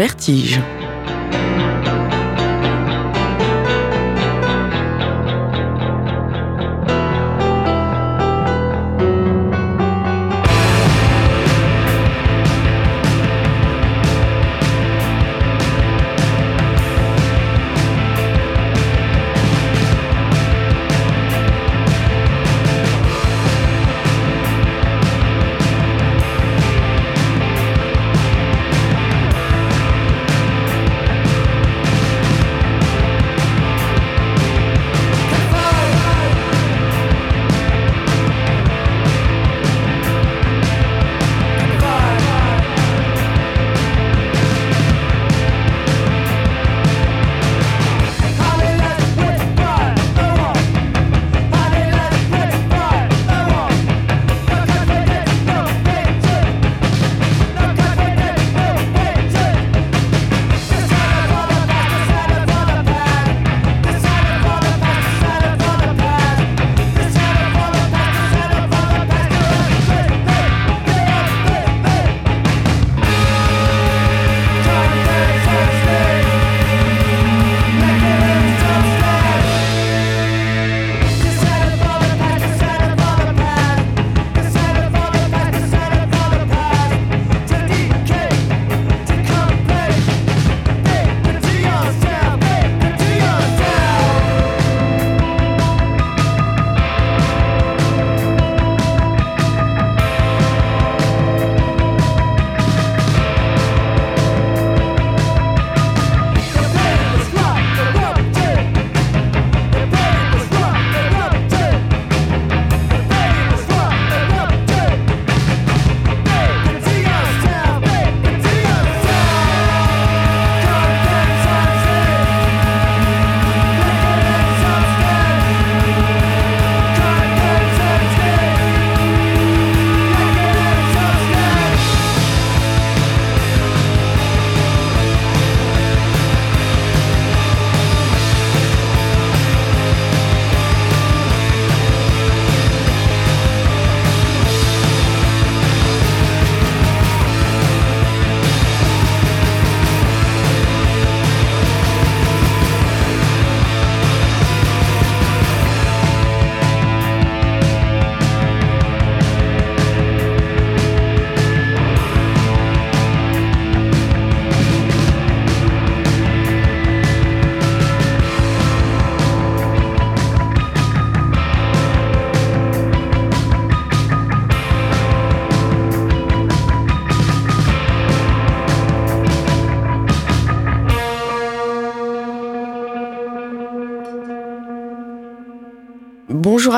Vertige.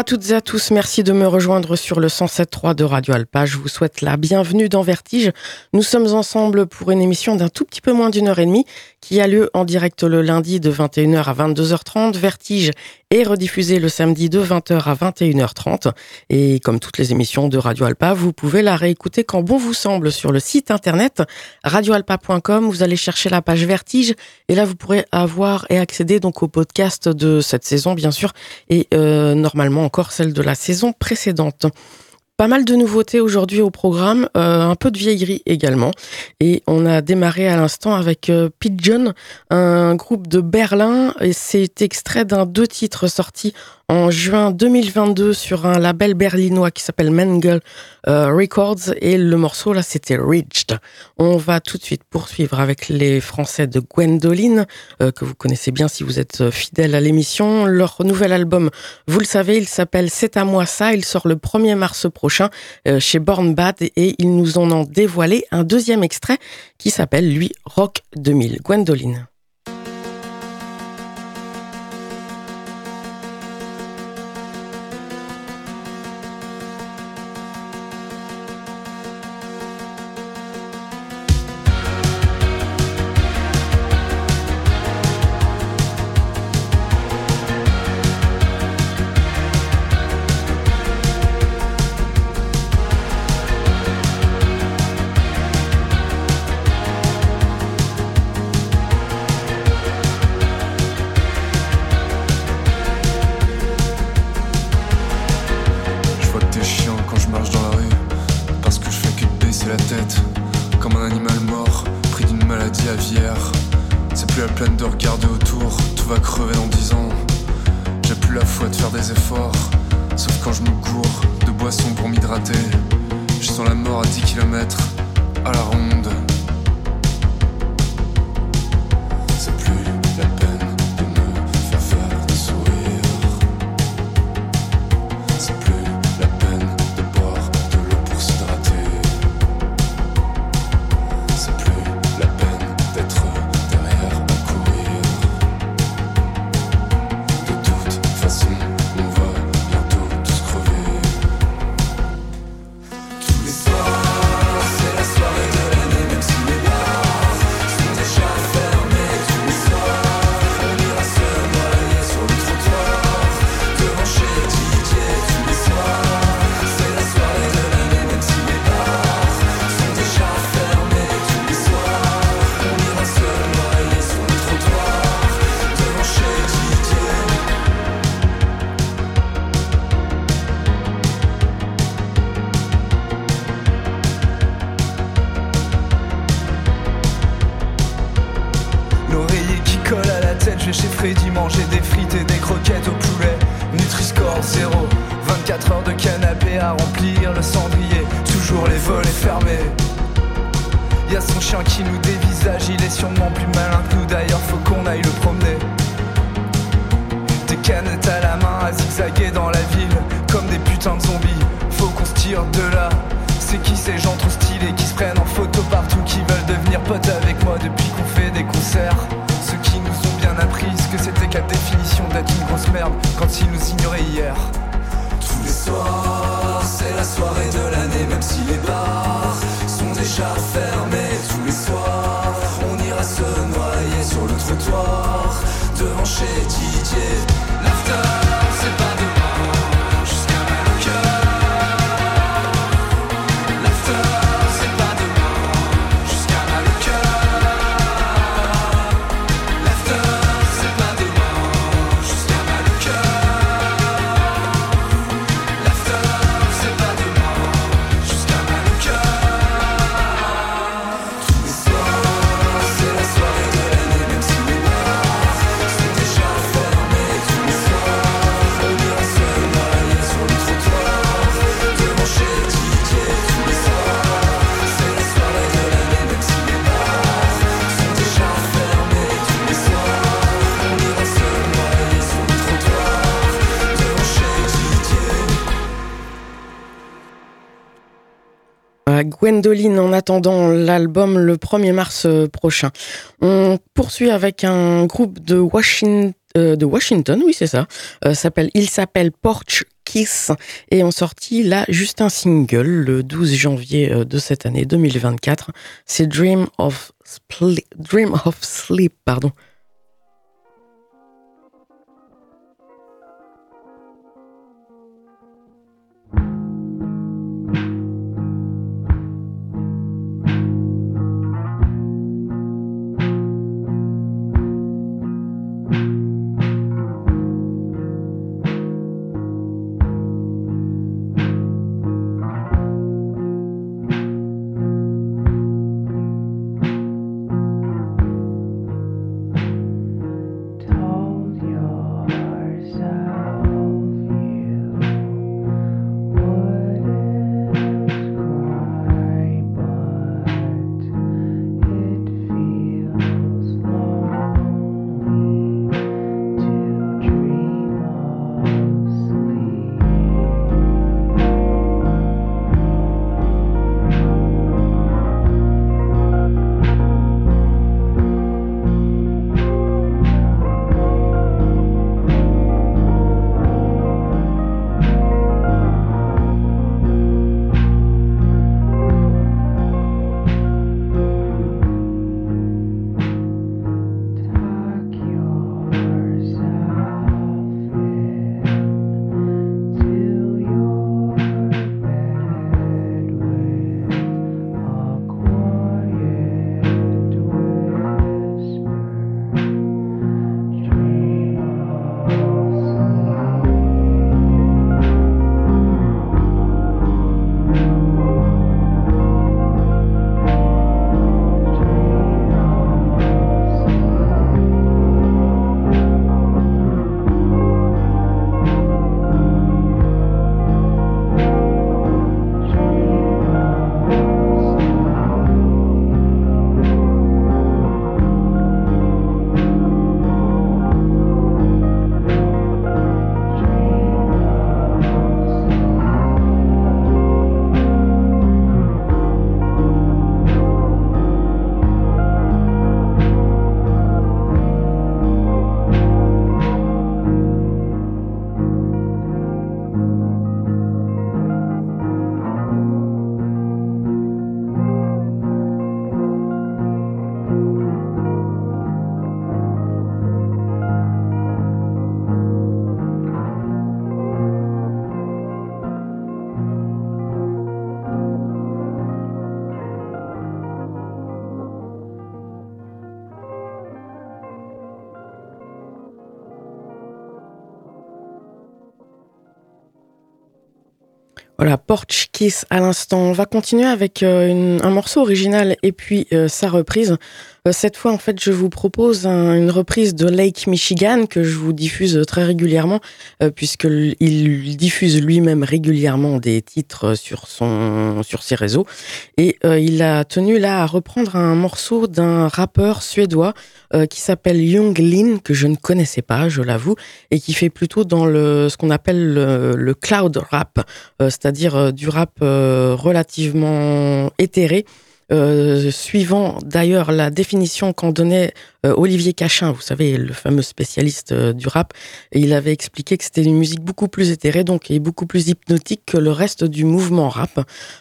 À toutes et à tous, merci de me rejoindre sur le 107.3 de Radio Alpa. Je vous souhaite la bienvenue dans Vertige. Nous sommes ensemble pour une émission d'un tout petit peu moins d'une heure et demie qui a lieu en direct le lundi de 21h à 22h30. Vertige est rediffusé le samedi de 20h à 21h30. Et comme toutes les émissions de Radio Alpa, vous pouvez la réécouter quand bon vous semble sur le site internet radioalpa.com. Vous allez chercher la page Vertige et là vous pourrez avoir et accéder donc au podcast de cette saison bien sûr et euh, normalement encore celle de la saison précédente. Pas mal de nouveautés aujourd'hui au programme, euh, un peu de vieillerie également. Et on a démarré à l'instant avec euh, Pigeon, un groupe de Berlin. Et c'est extrait d'un deux titres sortis en juin 2022 sur un label berlinois qui s'appelle Mengel euh, Records et le morceau là c'était Reached. On va tout de suite poursuivre avec les Français de Gwendoline euh, que vous connaissez bien si vous êtes fidèle à l'émission. Leur nouvel album, vous le savez, il s'appelle C'est à moi ça. Il sort le 1er mars prochain euh, chez Born Bad et ils nous en ont dévoilé un deuxième extrait qui s'appelle lui Rock 2000. Gwendoline. trottoir devant chez Didier. En attendant l'album le 1er mars euh, prochain. On poursuit avec un groupe de Washington, euh, Washington oui c'est ça, euh, il s'appelle Porch Kiss et ont sorti là juste un single le 12 janvier de cette année 2024. C'est Dream Dream of Sleep, pardon. Voilà, Porch Kiss à l'instant. On va continuer avec euh, un morceau original et puis euh, sa reprise. Euh, cette fois, en fait, je vous propose une reprise de Lake Michigan que je vous diffuse très régulièrement, euh, puisqu'il diffuse lui-même régulièrement des titres sur son sur ses réseaux. Et euh, il a tenu là à reprendre un morceau d'un rappeur suédois qui s'appelle Young Lin, que je ne connaissais pas, je l'avoue, et qui fait plutôt dans le ce qu'on appelle le, cloud rap, c'est-à-dire du rap relativement éthéré. Euh, suivant d'ailleurs la définition qu'en donnait euh, Olivier Cachin, vous savez, le fameux spécialiste euh, du rap, il avait expliqué que c'était une musique beaucoup plus éthérée, donc et beaucoup plus hypnotique que le reste du mouvement rap.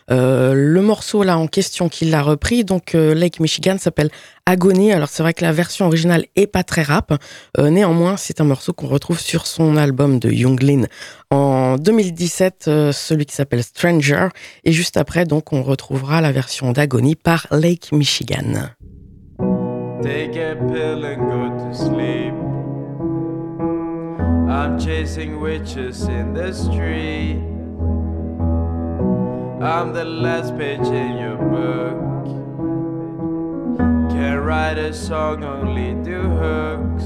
Le morceau là en question qu'il a repris, donc Lake Michigan, s'appelle Agony. Alors c'est vrai que la version originale est pas très rap, néanmoins c'est un morceau qu'on retrouve sur son album de Younglin en 2017, celui qui s'appelle Stranger, et juste après donc on retrouvera la version d'Agony par Lake Michigan. Take a pill and go to sleep. I'm chasing witches in the street. I'm the last page in your book. Write a song, only do hooks.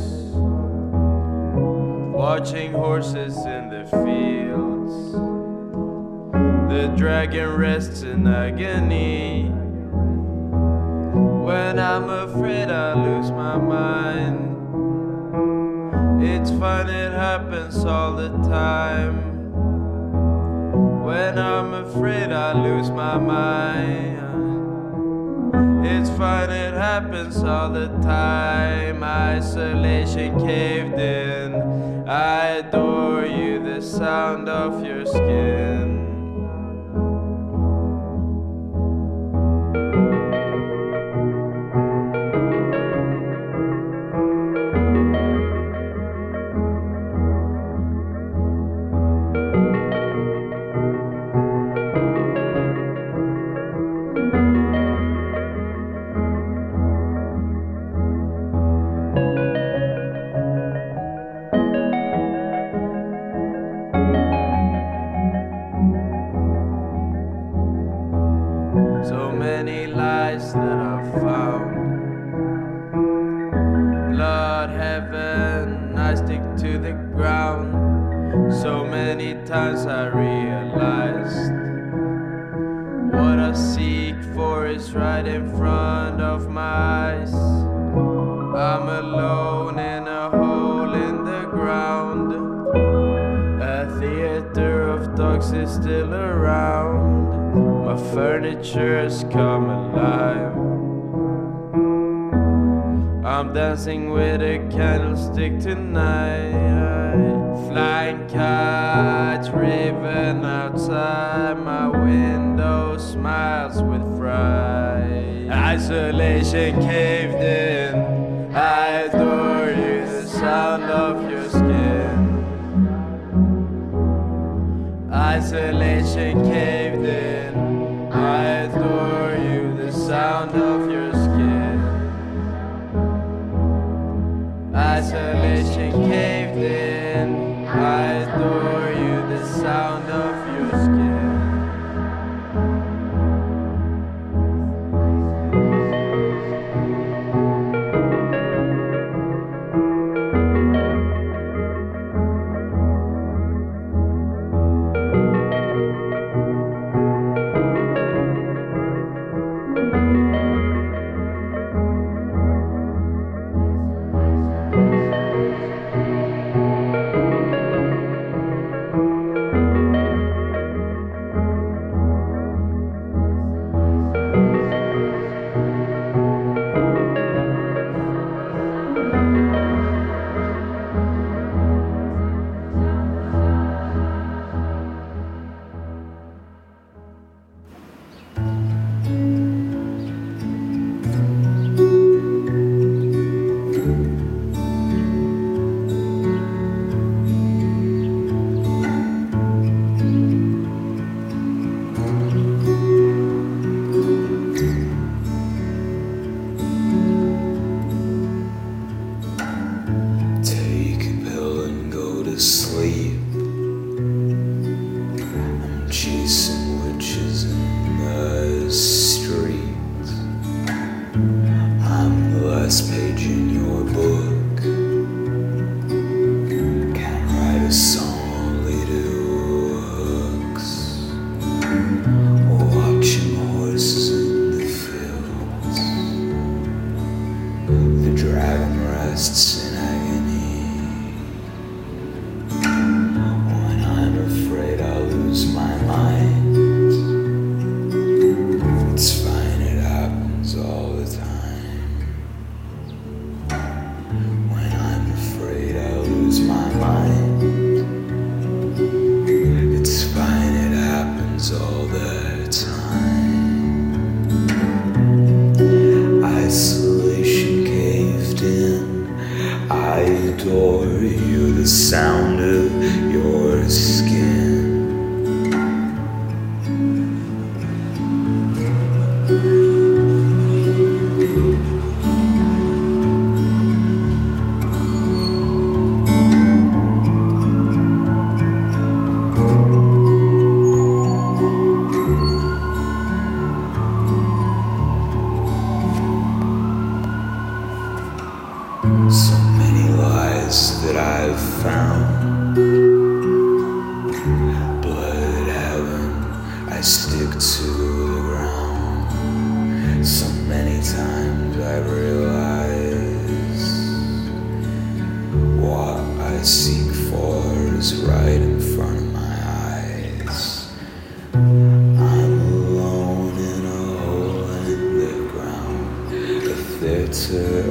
Watching horses in the fields. The dragon rests in agony. When I'm afraid I lose my mind. It's fun, it happens all the time. When I'm afraid I lose my mind. It's fun, it happens all the time. Isolation caved in. I adore you, the sound of your skin.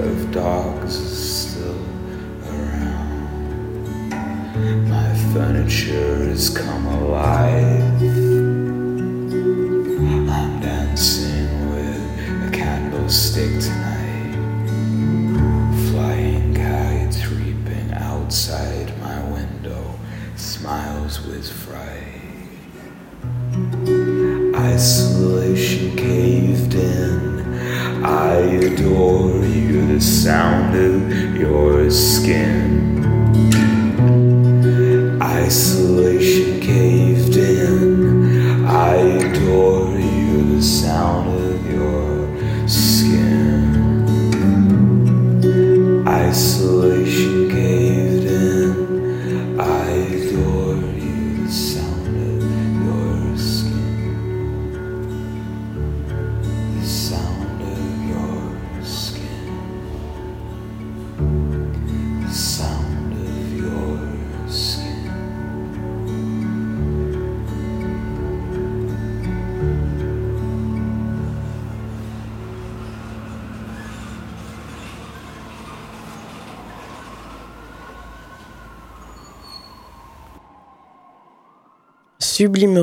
Of dogs is still around. My furniture has come alive.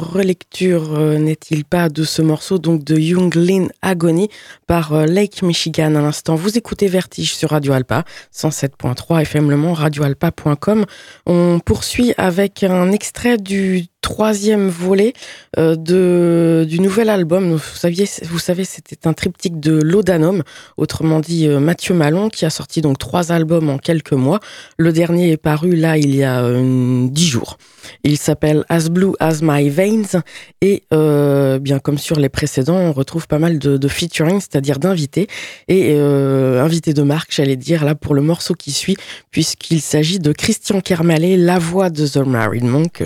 Relecture, euh, n'est-il pas, de ce morceau donc de Young Lin Agony par euh, Lake Michigan à l'instant. Vous écoutez Vertige sur Radio Alpa, 107.3 FM Le Mans, radioalpa.com. On poursuit avec un extrait du troisième volet euh, de, du nouvel album. Vous, saviez, vous savez, c'était un triptyque de Laudanum, autrement dit euh, Mathieu Malon, qui a sorti donc trois albums en quelques mois. Le dernier est paru là il y a euh, dix jours. Il s'appelle As Blue As My Veins et bien comme sur les précédents, on retrouve pas mal de, featuring, c'est-à-dire d'invités et invités de marque, j'allais dire là pour le morceau qui suit, puisqu'il s'agit de Christian Kermalé, la voix de The Married Monk,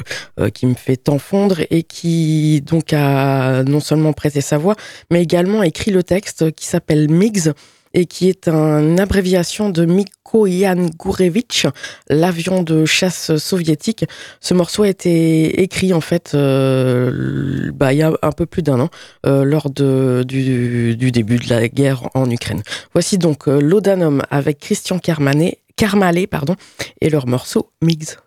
qui me fait tant fondre et qui donc a non seulement prêté sa voix, mais également écrit le texte qui s'appelle Migs et qui est une abréviation de Miko Yan Gourevitch, l'avion de chasse soviétique. Ce morceau a été écrit en fait euh, bah, il y a un peu plus d'un an, euh, lors du, début de la guerre en Ukraine. Voici donc euh, Laudanum avec Christian Carmanet, pardon, et leur morceau Migs.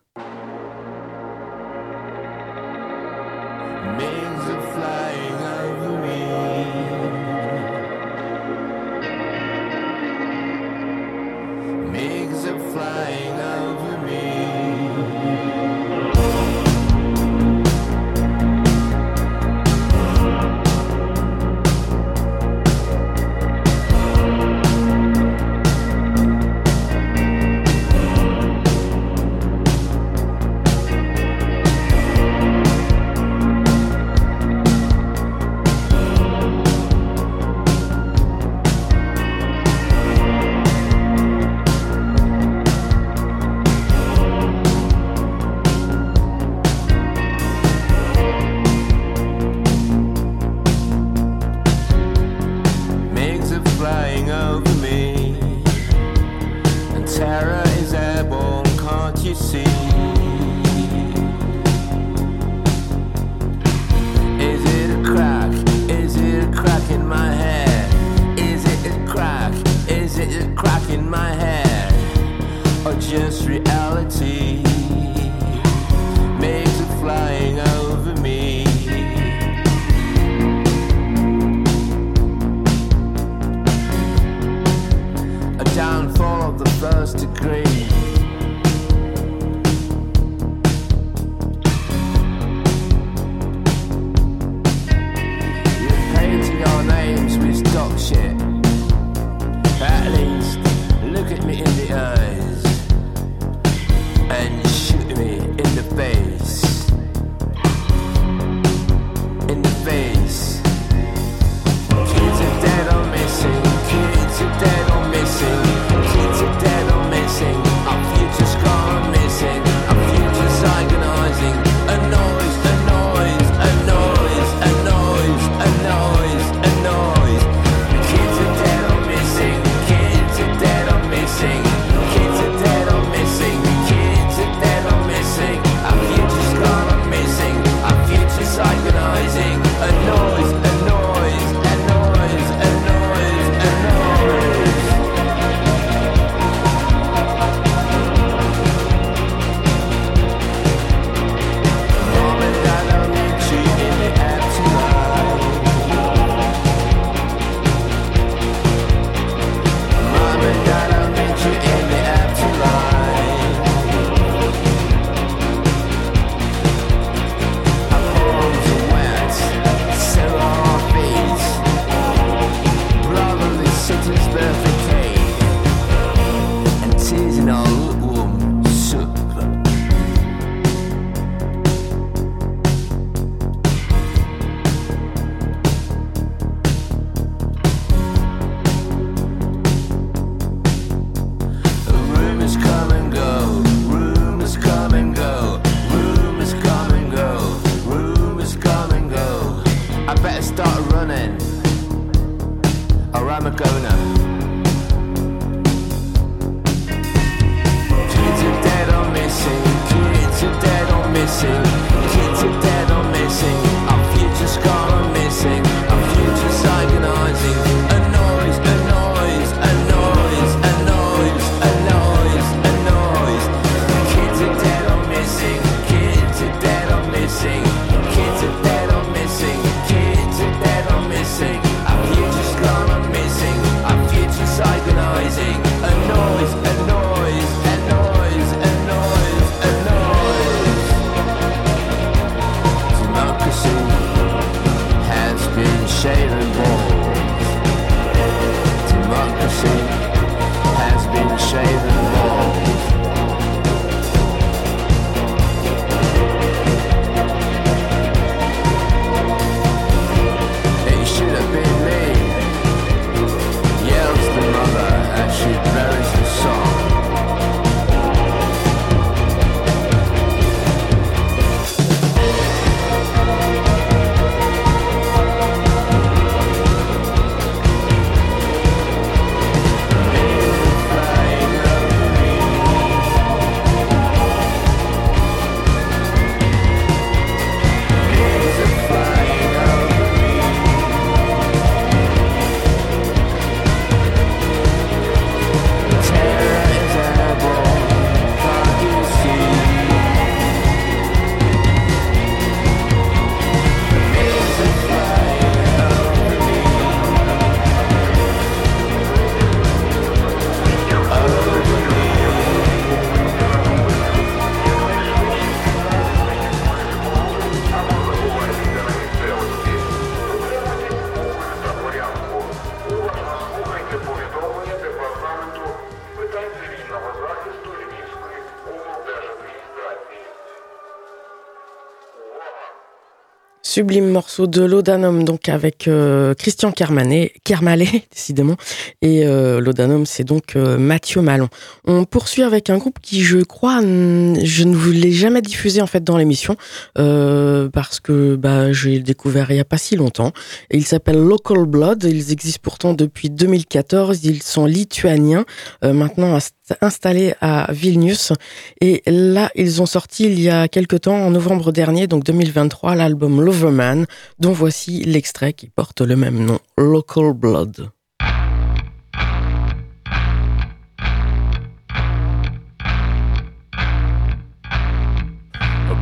Sublime morceau de Laudanum, donc avec euh, Christian Kermanet, Kermalet, décidément. Et euh, Laudanum, c'est donc euh, Mathieu Malon. On poursuit avec un groupe qui, je crois, je ne vous l'ai jamais diffusé en fait dans l'émission parce que bah, j'ai découvert il n'y a pas si longtemps. Et il s'appelle Local Blood. Ils existent pourtant depuis 2014. Ils sont lituaniens, maintenant installés à Vilnius. Et là, ils ont sorti il y a quelque temps, en novembre dernier, donc 2023, l'album Loverman, dont voici l'extrait qui porte le même nom, Local Blood.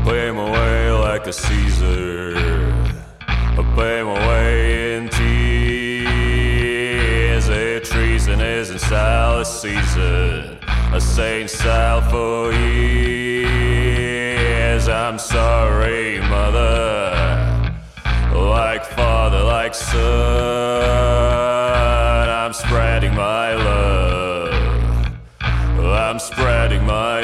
Pay my way like a Caesar. I pay my way in tears. A treason isn't style season. A saint style for years. I'm sorry, mother. Like father, like son. I'm spreading my love. I'm spreading my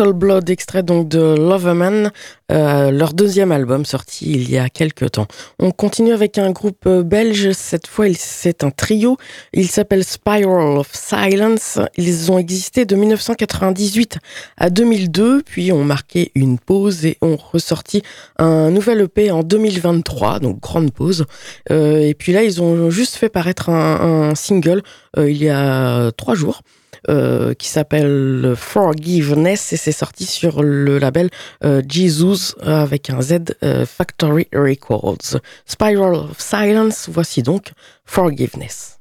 Local Blood, extrait donc de Loverman, euh, leur deuxième album sorti il y a quelques temps. On continue avec un groupe euh, belge, cette fois c'est un trio, il s'appelle Spiral of Silence, ils ont existé de 1998 à 2002, puis ont marqué une pause et ont ressorti un nouvel EP en 2023, donc grande pause, euh, et puis là ils ont juste fait paraître un single il y a trois jours. Euh, qui s'appelle Forgiveness et c'est sorti sur le label euh, Jesus avec un Z euh, Factory Records. Spiral of Silence, voici donc Forgiveness.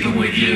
sticking with you.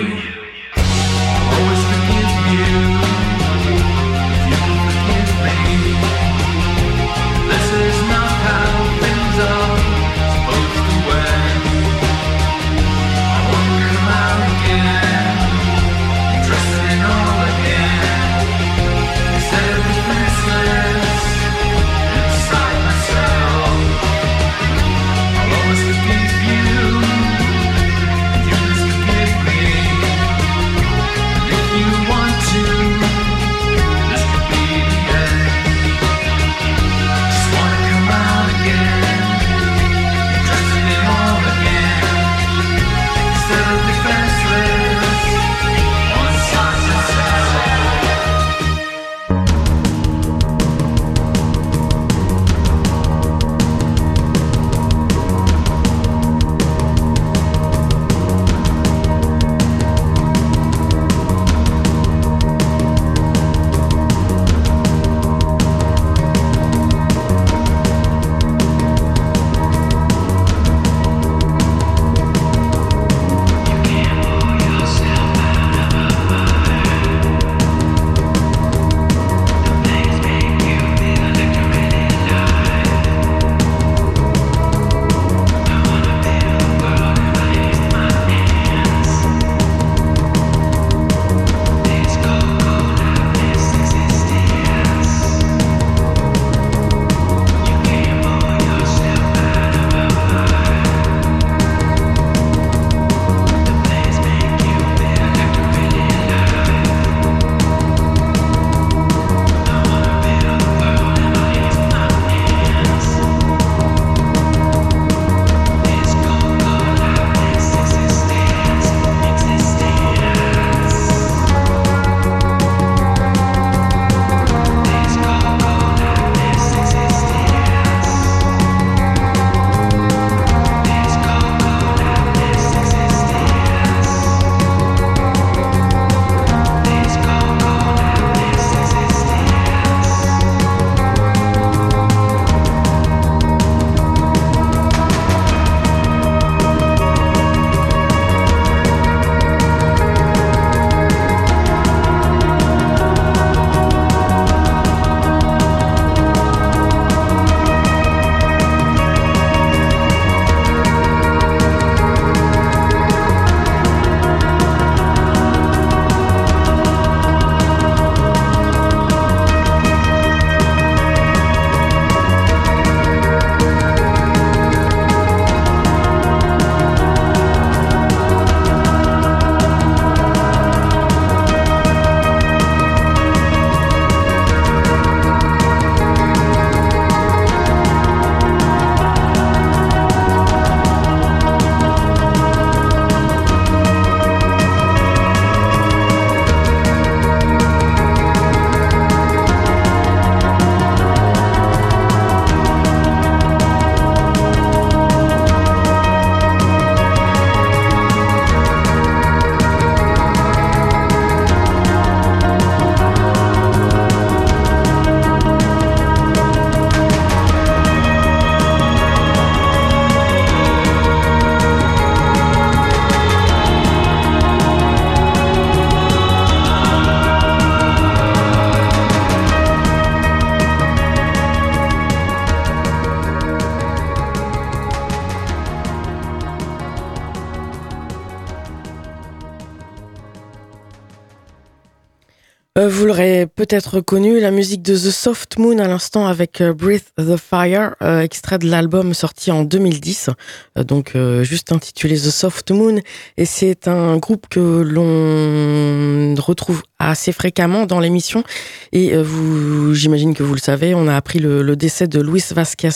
Peut-être reconnu, la musique de The Soft Moon à l'instant avec euh, Breathe the Fire, euh, extrait de l'album sorti en 2010, euh, donc juste intitulé The Soft Moon. Et c'est un groupe que l'on retrouve assez fréquemment dans l'émission. Et vous, j'imagine que vous le savez, on a appris le, décès de Luis Vasquez,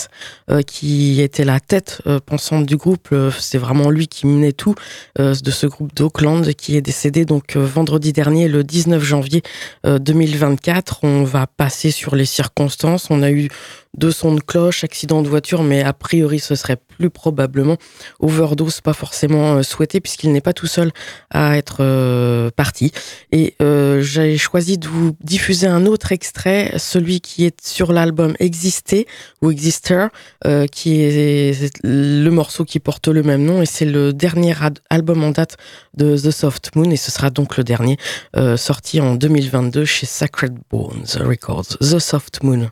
qui était la tête pensante du groupe. c'est vraiment lui qui menait tout de ce groupe d'Auckland, qui est décédé donc vendredi dernier, le 19 janvier 2024. On va passer sur les circonstances. On a eu deux sons de cloche, accident de voiture, mais a priori ce serait plus probablement overdose, pas forcément euh, souhaité puisqu'il n'est pas tout seul à être euh, parti. Et euh, j'ai choisi de vous diffuser un autre extrait, celui qui est sur l'album Exister ou Exister, qui est le morceau qui porte le même nom et c'est le dernier album en date de The Soft Moon et ce sera donc le dernier sorti en 2022 chez Sacred Bones Records, The Soft Moon.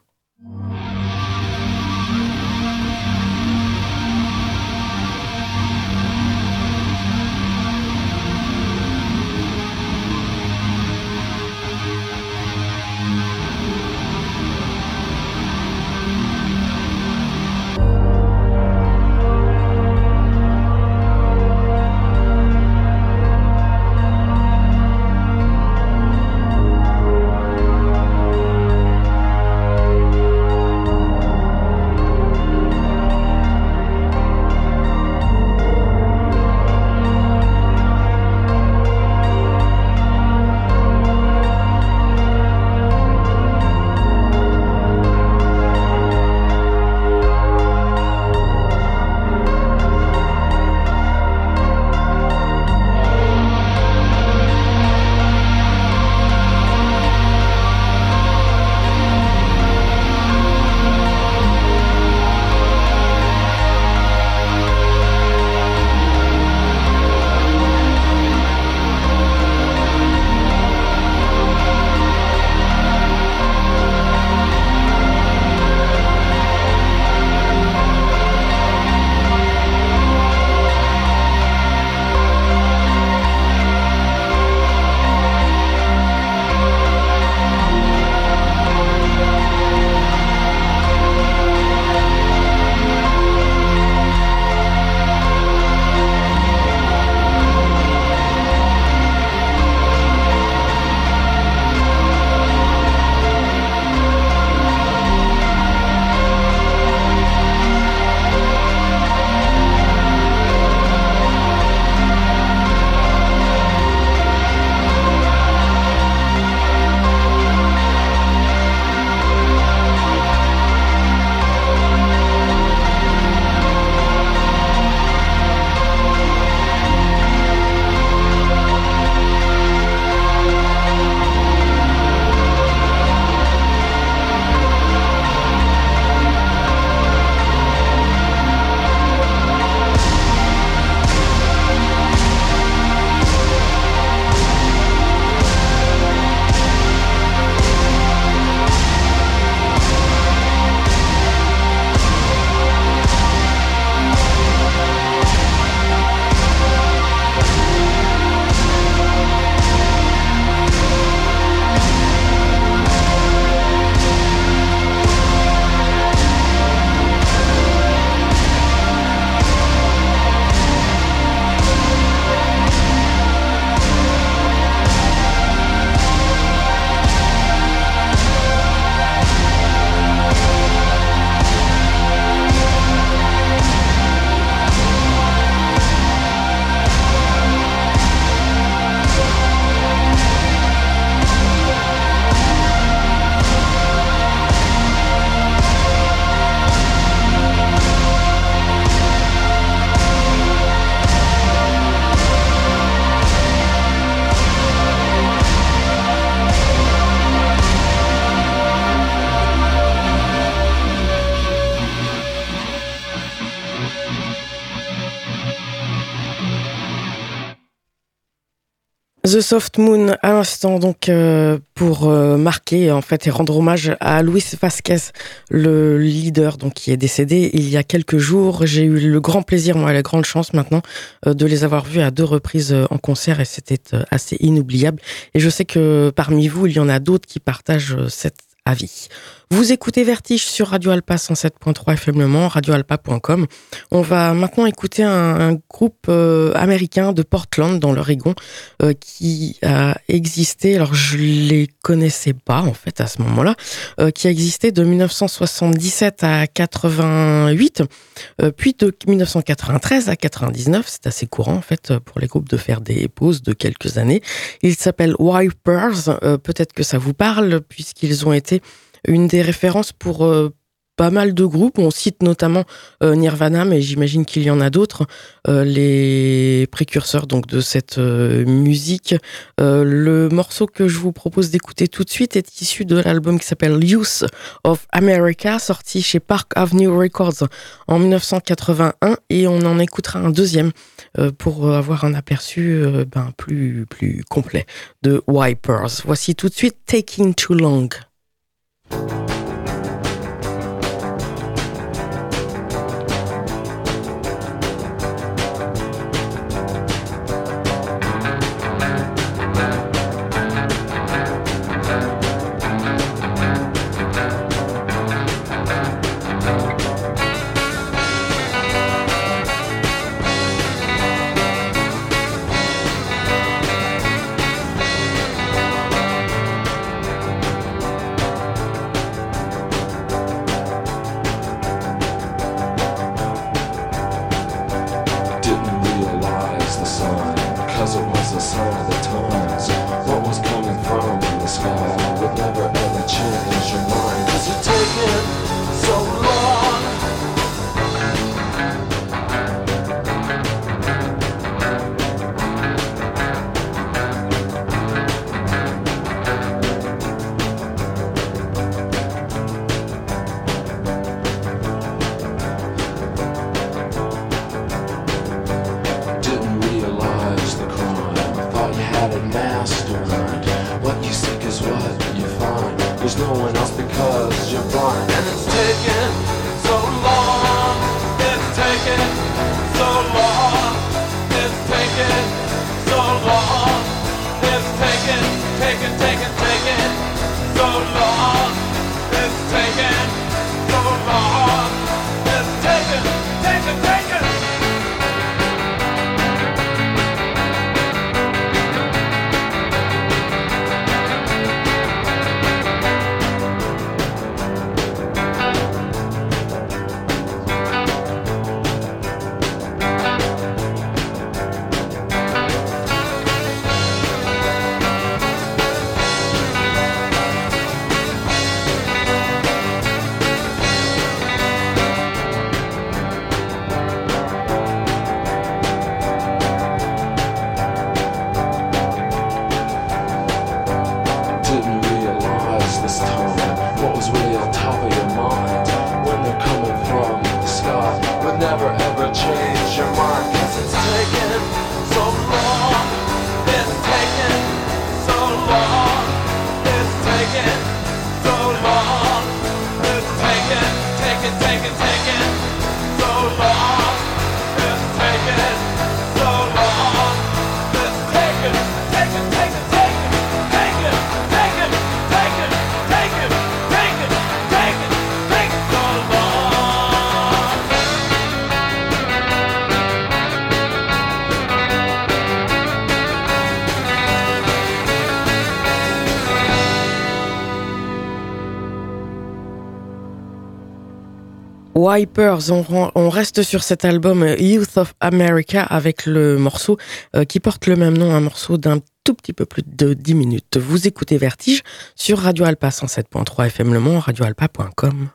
The Soft Moon à l'instant donc euh, pour euh, marquer en fait et rendre hommage à Luis Vasquez, le leader donc qui est décédé il y a quelques jours. J'ai eu le grand plaisir, moi la grande chance maintenant euh, de les avoir vus à deux reprises en concert et c'était assez inoubliable. Et je sais que parmi vous il y en a d'autres qui partagent cette avis. Vous écoutez Vertige sur Radio Alpa 107.3 FM Le Mans, radioalpa.com. On va maintenant écouter un, groupe euh, américain de Portland dans l'Oregon euh, qui a existé, alors je les connaissais pas en fait à ce moment-là, euh, qui a existé de 1977 à 88, puis de 1993 à 99. C'est assez courant en fait pour les groupes de faire des pauses de quelques années. Il s'appelle Wipers. Peut-être que ça vous parle puisqu'ils ont été une des références pour euh, pas mal de groupes. On cite notamment euh, Nirvana, mais j'imagine qu'il y en a d'autres, euh, les précurseurs donc de cette musique. le morceau que je vous propose d'écouter tout de suite est issu de l'album qui s'appelle Youth of America, sorti chez Park Avenue Records en 1981, et on en écoutera un deuxième pour avoir un aperçu ben, plus plus complet de Wipers. Voici tout de suite Taking Too Long. Thank you On, reste sur cet album Youth of America avec le morceau euh, qui porte le même nom, un morceau d'un tout petit peu plus de 10 minutes. Vous écoutez Vertige sur Radio Alpa 107.3 FM Le Mans, radioalpa.com.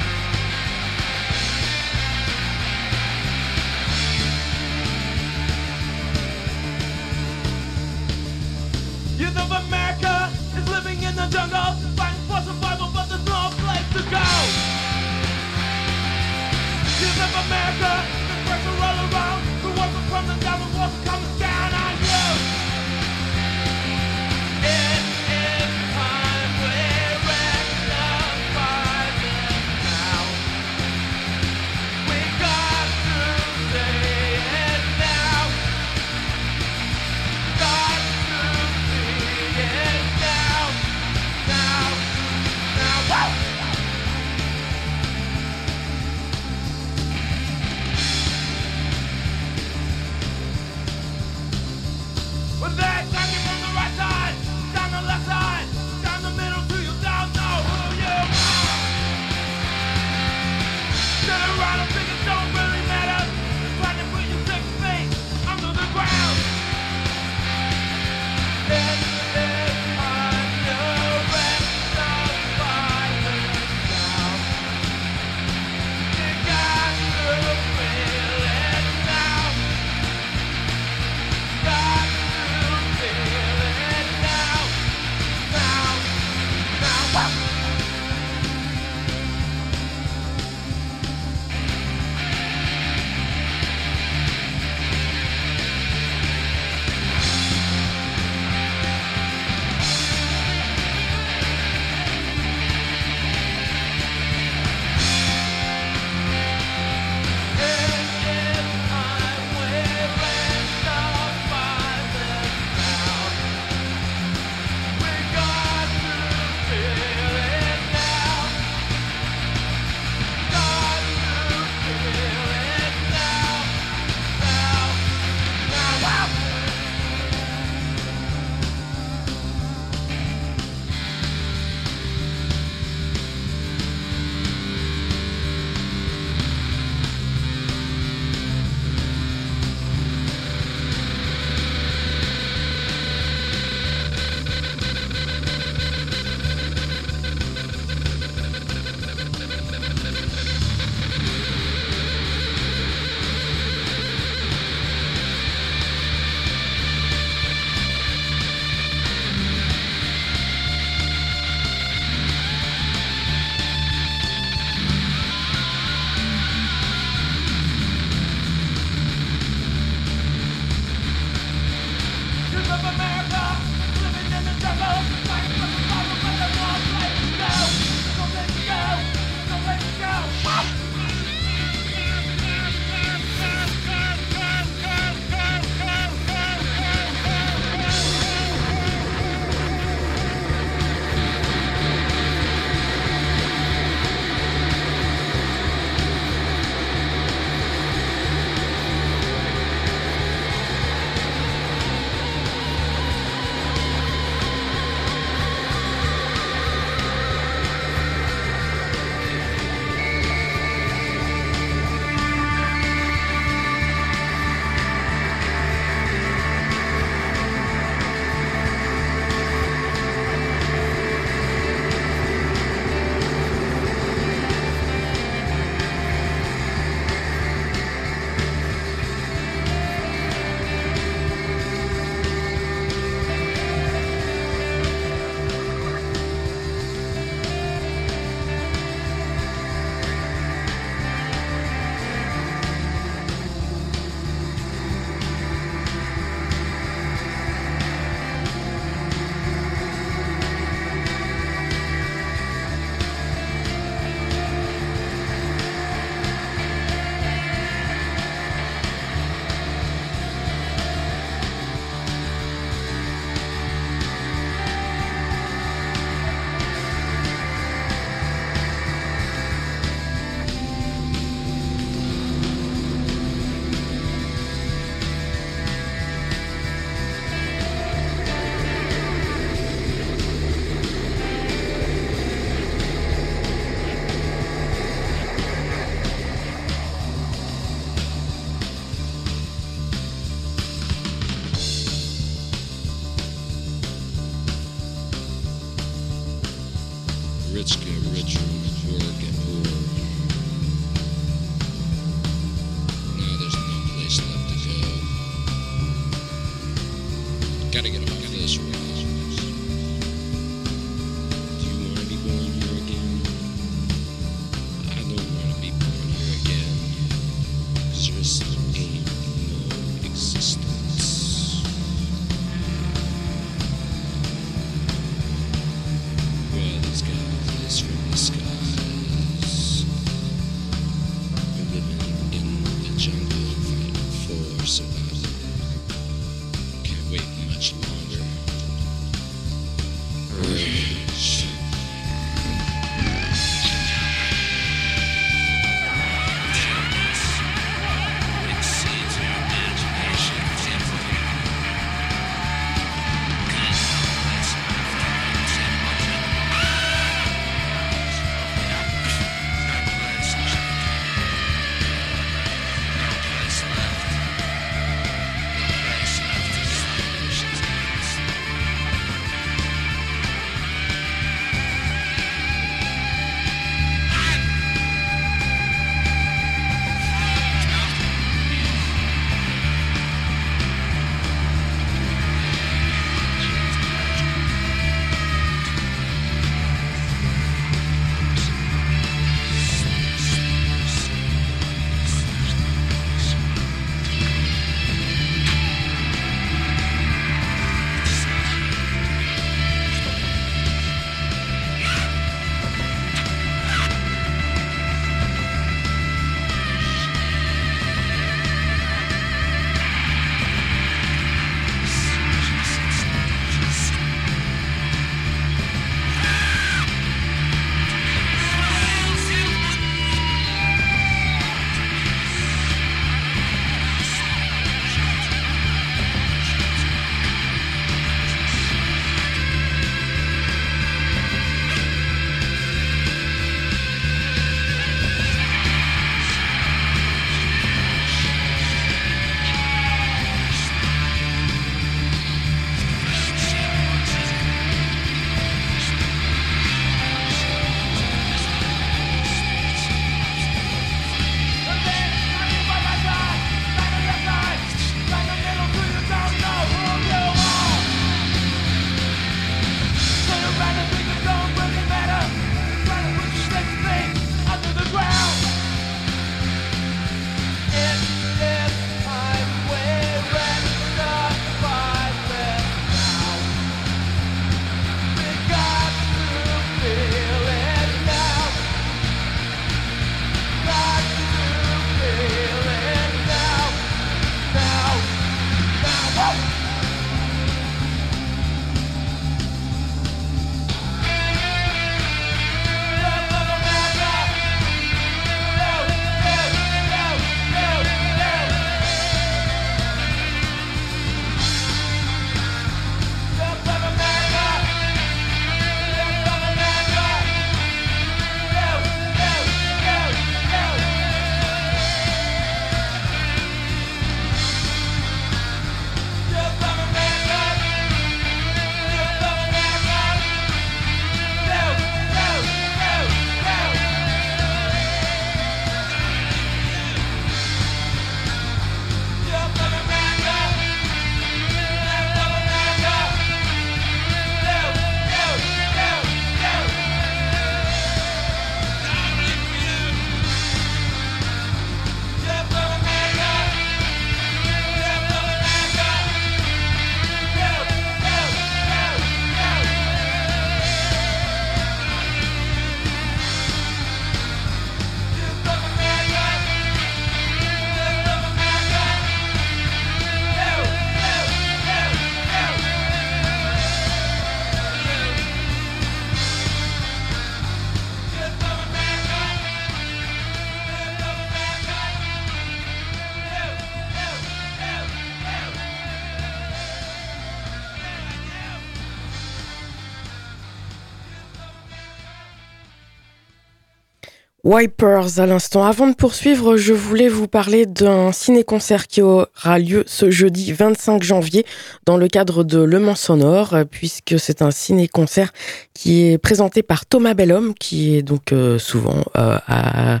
Wipers à l'instant. Avant de poursuivre, je voulais vous parler d'un ciné-concert qui aura lieu ce jeudi 25 janvier dans le cadre de Le Mans Sonore, puisque c'est un ciné-concert qui est présenté par Thomas Bellhomme, qui est donc euh, souvent euh, à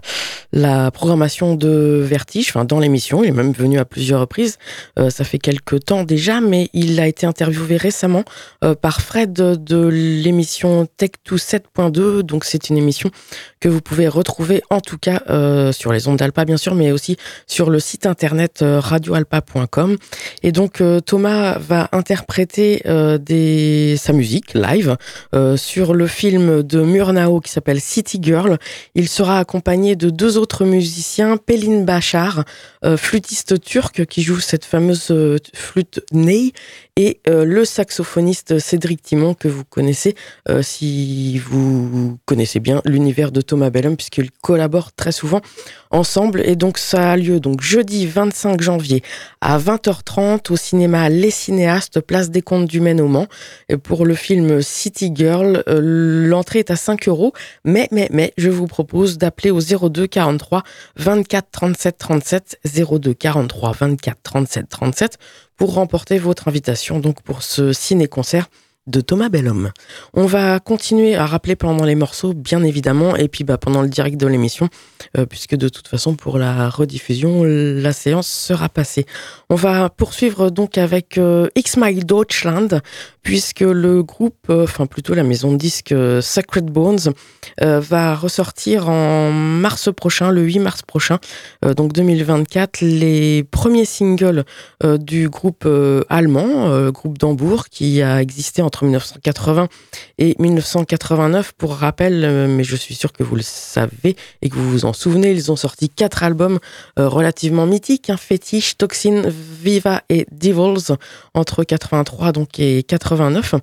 la programmation de Vertige, enfin dans l'émission. Il est même venu à plusieurs reprises. Euh, ça fait quelques temps déjà, mais il a été interviewé récemment par Fred de l'émission Tech 2 7.2. Donc c'est une émission que vous pouvez retrouver en tout cas euh, sur les ondes d'Alpa bien sûr, mais aussi sur le site internet euh, radioalpa.com. Et donc euh, Thomas va interpréter des, sa musique live sur le film de Murnau qui s'appelle City Girl. Il sera accompagné de deux autres musiciens, Pelin Bachar, flûtiste turc qui joue cette fameuse flûte ney, et euh, le saxophoniste Cédric Timon que vous connaissez euh, si vous connaissez bien l'univers de Thomas Bellum puisqu'ils collaborent très souvent ensemble. Et donc ça a lieu donc jeudi 25 janvier à 20h30 au cinéma Les Cinéastes place des Comptes du Maine au Mans et pour le film City Girl euh, l'entrée est à 5 euros. Mais mais mais je vous propose d'appeler au 02 43 24 37 37 02 43 24 37 37 pour remporter votre invitation donc pour ce ciné-concert de Thomas Bellhomme. On va continuer à rappeler pendant les morceaux, bien évidemment, et puis bah, pendant le direct de l'émission, euh, puisque de toute façon, pour la rediffusion, la séance sera passée. On va poursuivre donc avec euh, X-Mile Deutschland, puisque le groupe, euh, enfin plutôt la maison de disques euh, Sacred Bones, va ressortir en mars prochain, le 8 mars prochain, donc 2024, les premiers singles du groupe allemand, groupe d'Hambourg, qui a existé entre 1980 et 1989. Pour rappel, euh, mais je suis sûr que vous le savez et que vous vous en souvenez, ils ont sorti quatre albums euh, relativement mythiques, hein, Fétiche, Toxin, Viva et Devils, entre 83 donc et 89.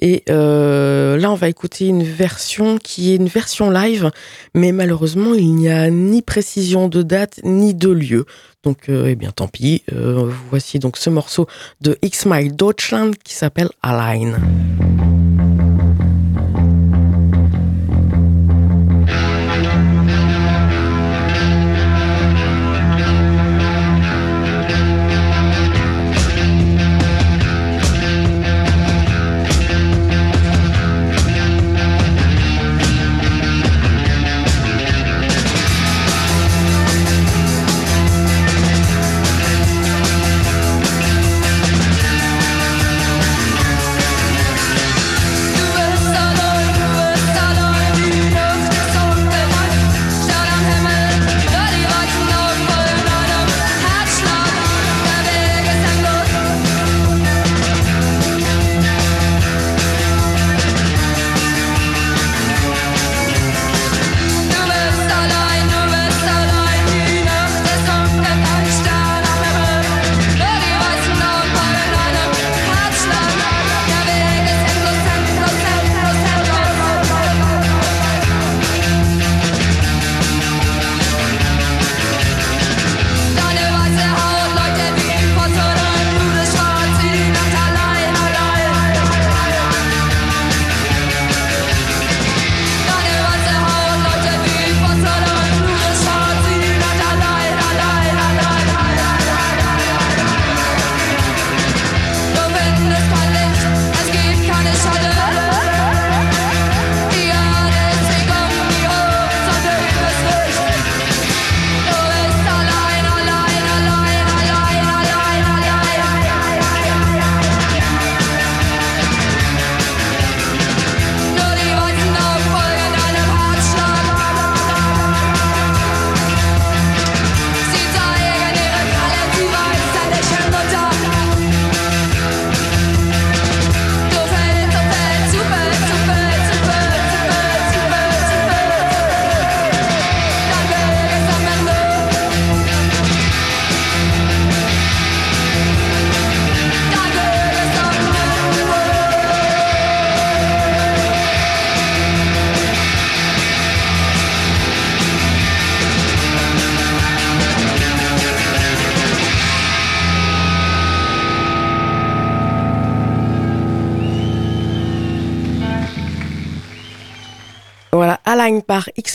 Et euh, là, on va écouter une version qui est une version live, mais malheureusement, il n'y a ni précision de date ni de lieu. Donc, euh, eh bien, tant pis. Euh, voici donc ce morceau de X-Mile Deutschland qui s'appelle Align.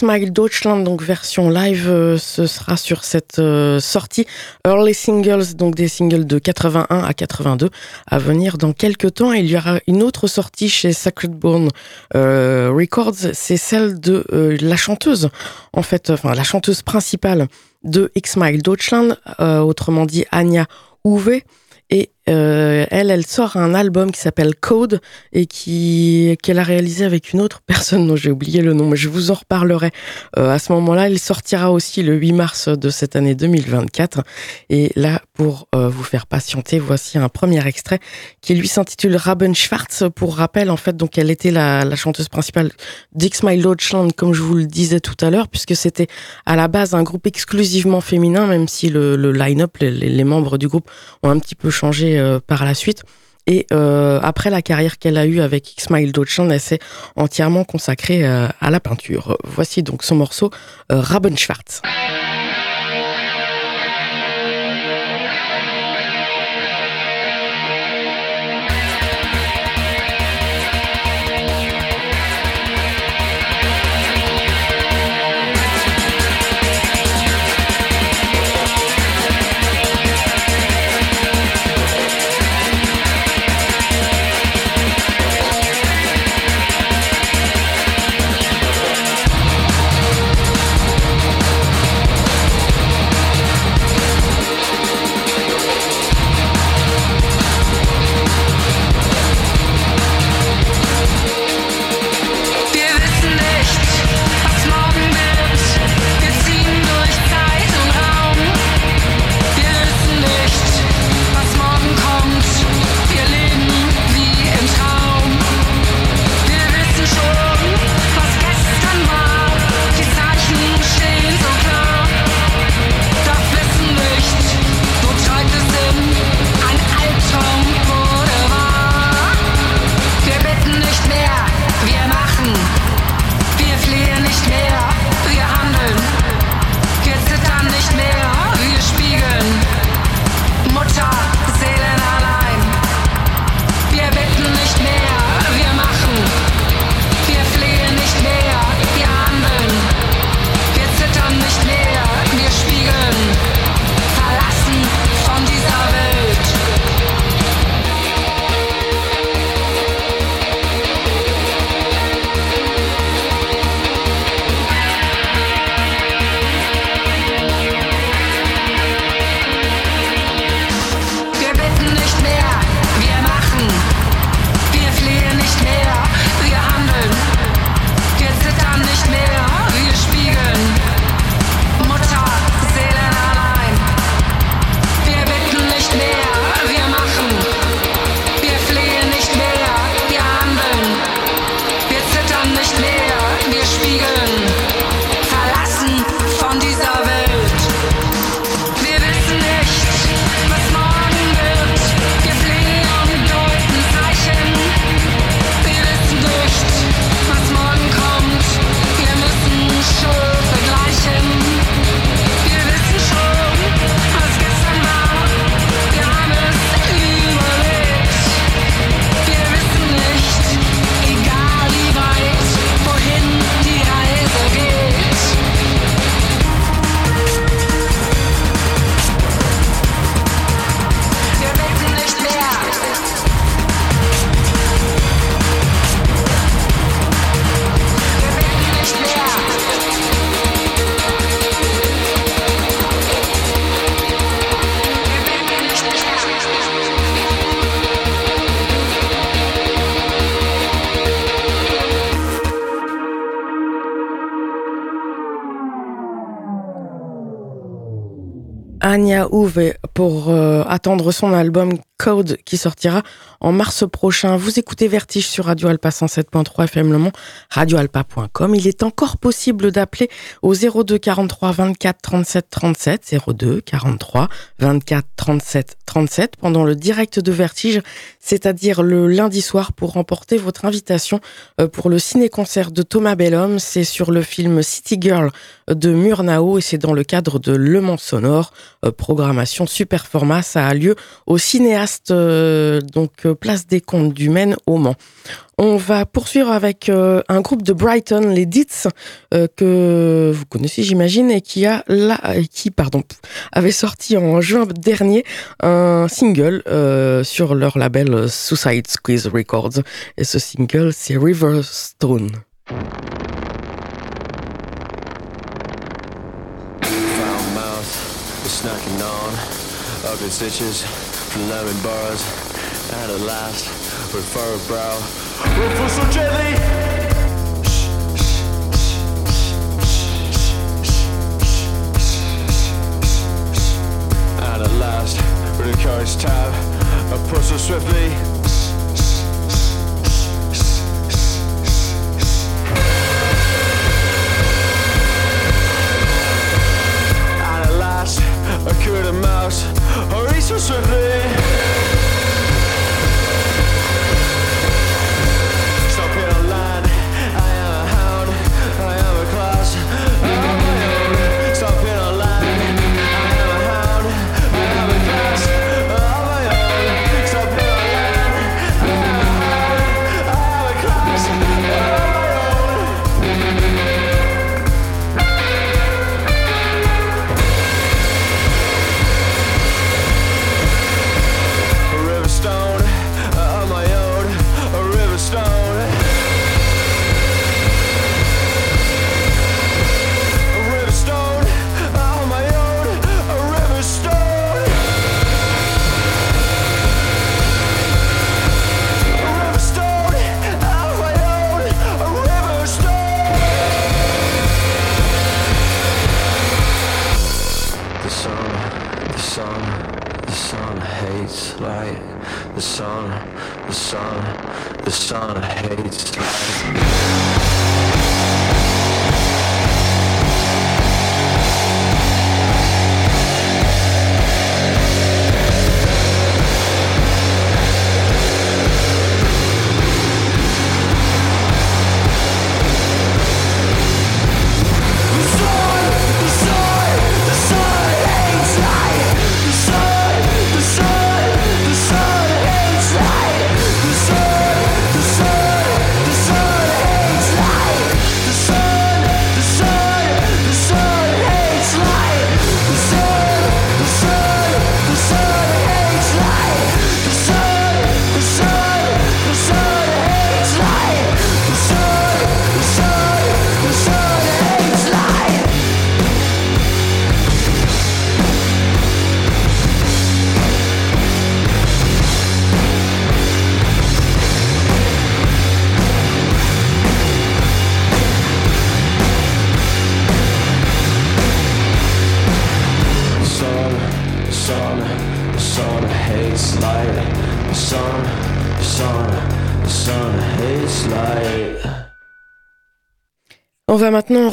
Par X-Mile Deutschland, donc version live, euh, ce sera sur cette euh, sortie. Early Singles, donc des singles de 81 à 82, à venir dans quelques temps. Il y aura une autre sortie chez Sacred Bone euh, Records, c'est celle de la chanteuse, en fait, enfin la chanteuse principale de X-Mile Deutschland, autrement dit Anya Uwe. Euh, elle, elle sort un album qui s'appelle Code et qui qu'elle a réalisé avec une autre personne dont j'ai oublié le nom, mais je vous en reparlerai euh, à ce moment-là. Il sortira aussi le 8 mars de cette année 2024. Et là, pour euh, vous faire patienter, voici un premier extrait qui lui s'intitule Rabenschwarz. Pour rappel, en fait, donc elle était la, la chanteuse principale d'X My comme je vous le disais tout à l'heure, puisque c'était à la base un groupe exclusivement féminin, même si le, le line-up, les, les membres du groupe ont un petit peu changé euh, par la suite. Et euh, après la carrière qu'elle a eue avec X-Mile Deutschland, elle s'est entièrement consacrée euh, à la peinture. Voici donc son morceau Rabenschwarz. Anya Ouve pour euh, attendre son album Code qui sortira en mars prochain. Vous écoutez Vertige sur Radio Alpa 107.3 FM Le Mans, radioalpa.com. Il est encore possible d'appeler au 02 43 24 37 37 02 43 24 37 37 pendant le direct de Vertige, c'est-à-dire le lundi soir pour remporter votre invitation euh, pour le ciné-concert de Thomas Bellhomme. C'est sur le film City Girl de Murnau et c'est dans le cadre de Le Mans Sonore, euh, programmation super format. Ça a lieu au cinéaste, euh, donc euh, place des Comptes du Maine au Mans. On va poursuivre avec euh, un groupe de Brighton, les Dits, que vous connaissez, j'imagine, et qui a là, qui, avait sorti en juin dernier un single sur leur label Suicide Squeeze Records. Et ce single, c'est River Stone. Snacking on ugly stitches from lemon bars. And at last, with furrowed brow, ruffle so gently. And at last, with a carriage tab, I push so swiftly. Last, I cured a mouse, hurry so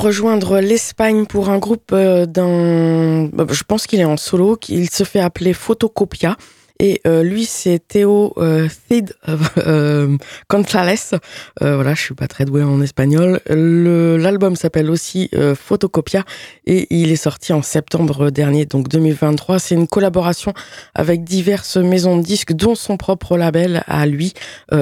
rejoindre l'Espagne pour un groupe euh, d'un. bah, Je pense qu'il est en solo. Il se fait appeler Photocopia. Et euh, lui, c'est Théo euh, Cid euh, euh, González. Euh, voilà, je suis pas très doué en espagnol. L'album s'appelle aussi euh, Photocopia et il est sorti en septembre dernier, donc 2023. C'est une collaboration avec diverses maisons de disques, dont son propre label à lui,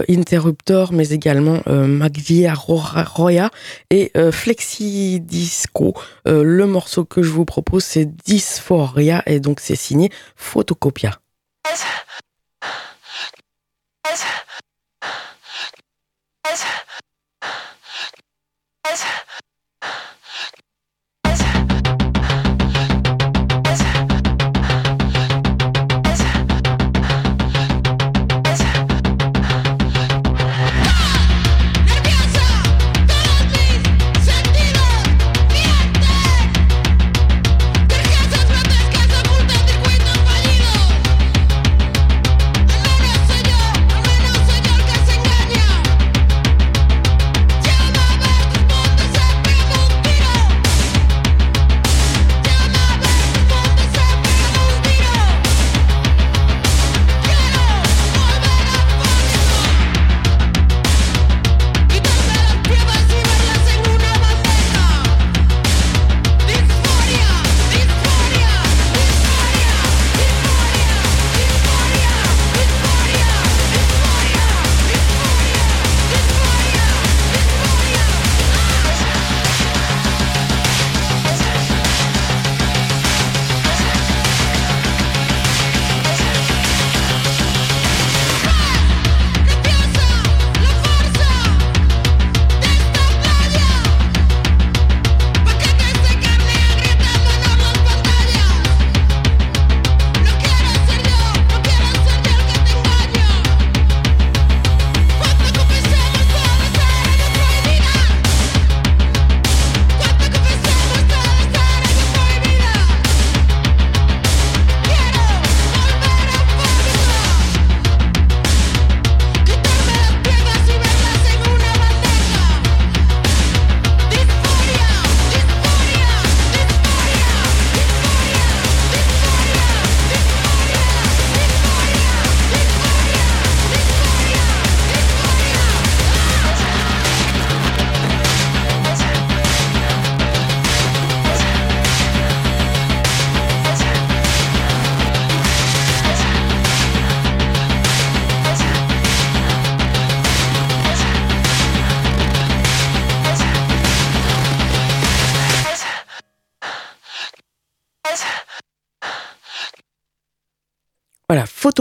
Interruptor, mais également Magvia Roya et Flexi Disco. Le morceau que je vous propose, c'est Dysphoria et donc c'est signé Photocopia. Guys. Guys. Guys. Guys.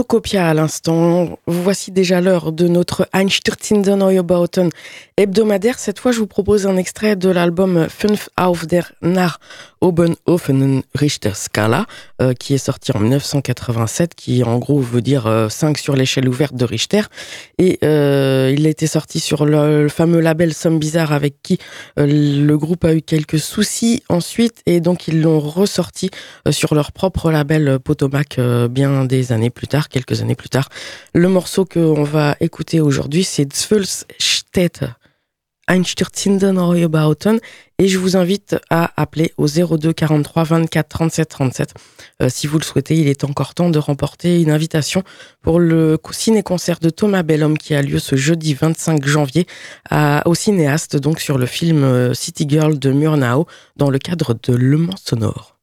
Photocopia à l'instant. Voici déjà l'heure de notre Einstürzende Neue Bauten hebdomadaire. Cette fois, je vous propose un extrait de l'album Fünf auf der nach oben offenen Richterskala, euh, qui est sorti en 1987, qui en gros veut dire euh, 5 sur l'échelle ouverte de Richter. Et euh, il a été sorti sur le, fameux label Somme Bizarre avec qui euh, le groupe a eu quelques soucis ensuite. Et donc, ils l'ont ressorti sur leur propre label Potomac bien des années plus tard, quelques années plus tard. Le morceau qu'on va écouter aujourd'hui, c'est Zwölfstädte. Einstürzende Neue Bauten et je vous invite à appeler au 02 43 24 37 37 Euh, si vous le souhaitez. Il est encore temps de remporter une invitation pour le ciné-concert de Thomas Bellhomme qui a lieu ce jeudi 25 janvier au cinéaste donc sur le film euh, City Girl de Murnau dans le cadre de Le Mans Sonore.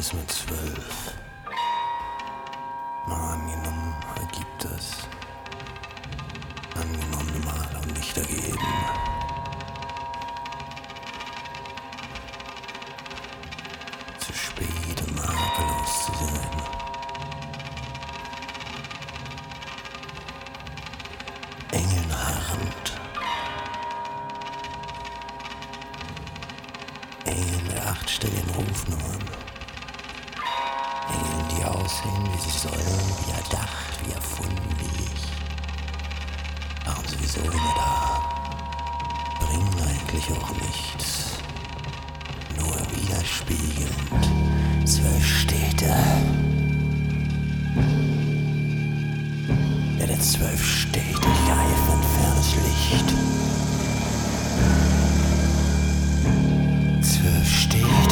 Alles mit zwölf. Mal angenommen ergibt es angenommene Male und nicht ergeben. Zu spät, um makellos zu sein. Engeln harrend. Engeln mit achtstelligen Rufnummern. Aussehen, wie sie sollen, wie erdacht, wie erfunden, wie ich waren sowieso immer da. Bringen eigentlich auch nichts. Nur widerspiegelnd. Zwölf Städte. Ja, der zwölf Städte, die eifern fernes Licht. Zwölf Städte.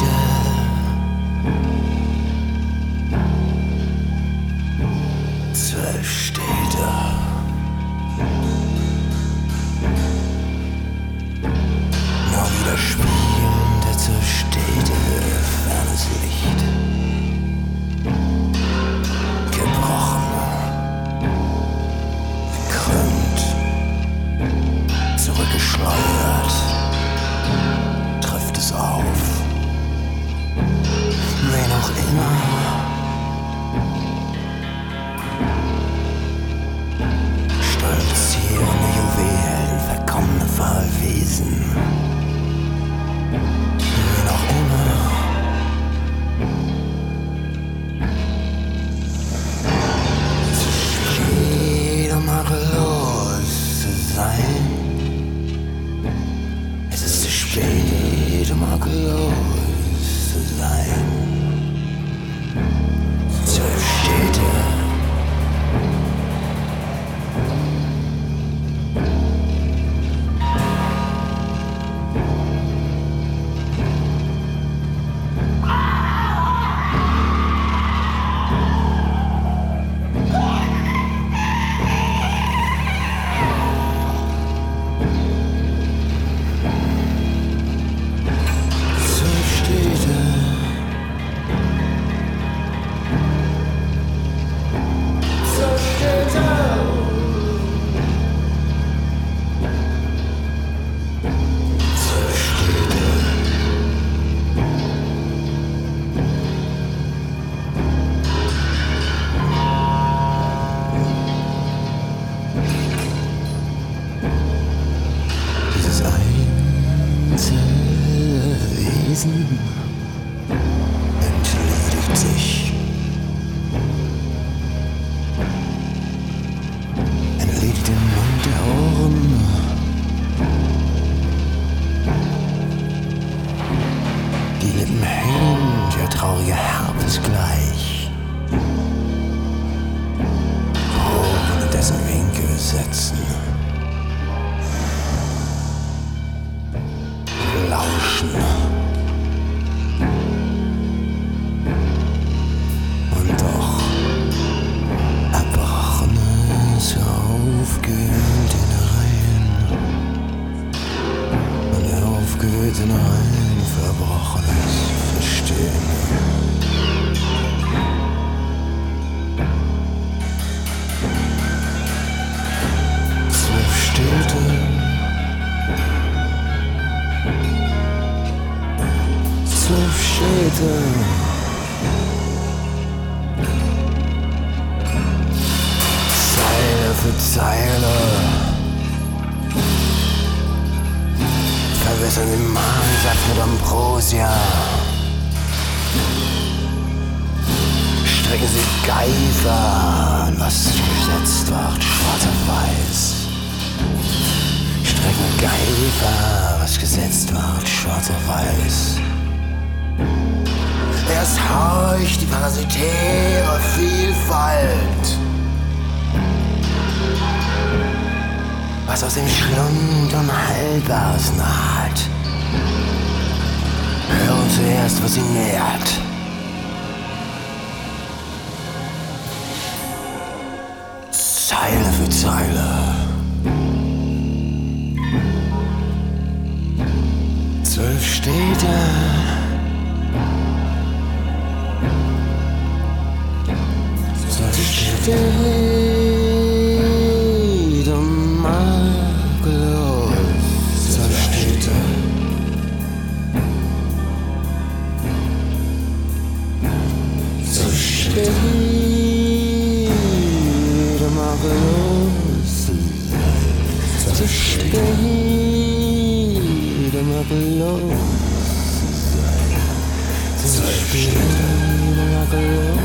Zeit steht.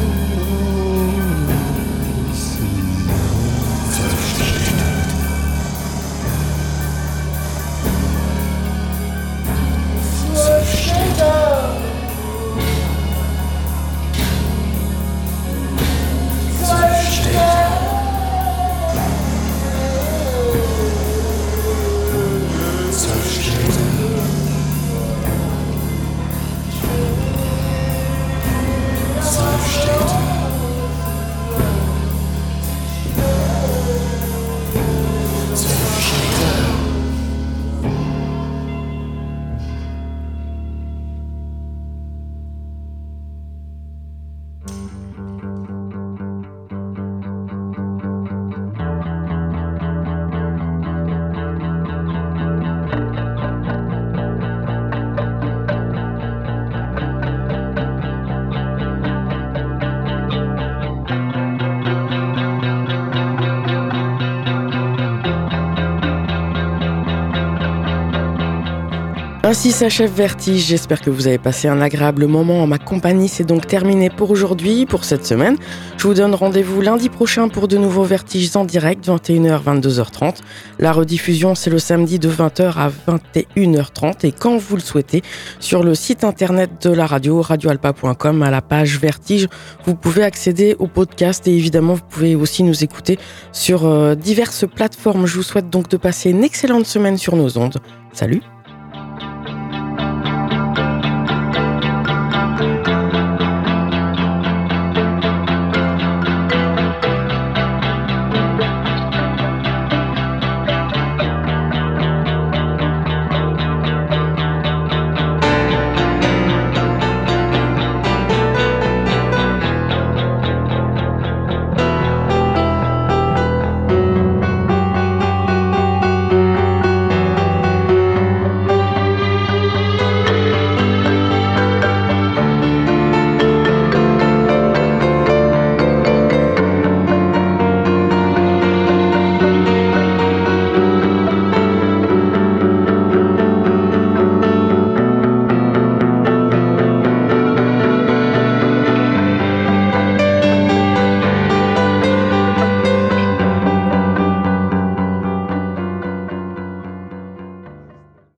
Ainsi s'achève Vertige. J'espère que vous avez passé un agréable moment en ma compagnie. C'est donc terminé pour aujourd'hui, pour cette semaine. Je vous donne rendez-vous lundi prochain pour de nouveaux Vertiges en direct, 21h, 22h30. La rediffusion, c'est le samedi de 20h à 21h30 et quand vous le souhaitez, sur le site internet de la radio, radioalpa.com, à la page Vertige, vous pouvez accéder au podcast et évidemment, vous pouvez aussi nous écouter sur euh, diverses plateformes. Je vous souhaite donc de passer une excellente semaine sur nos ondes. Salut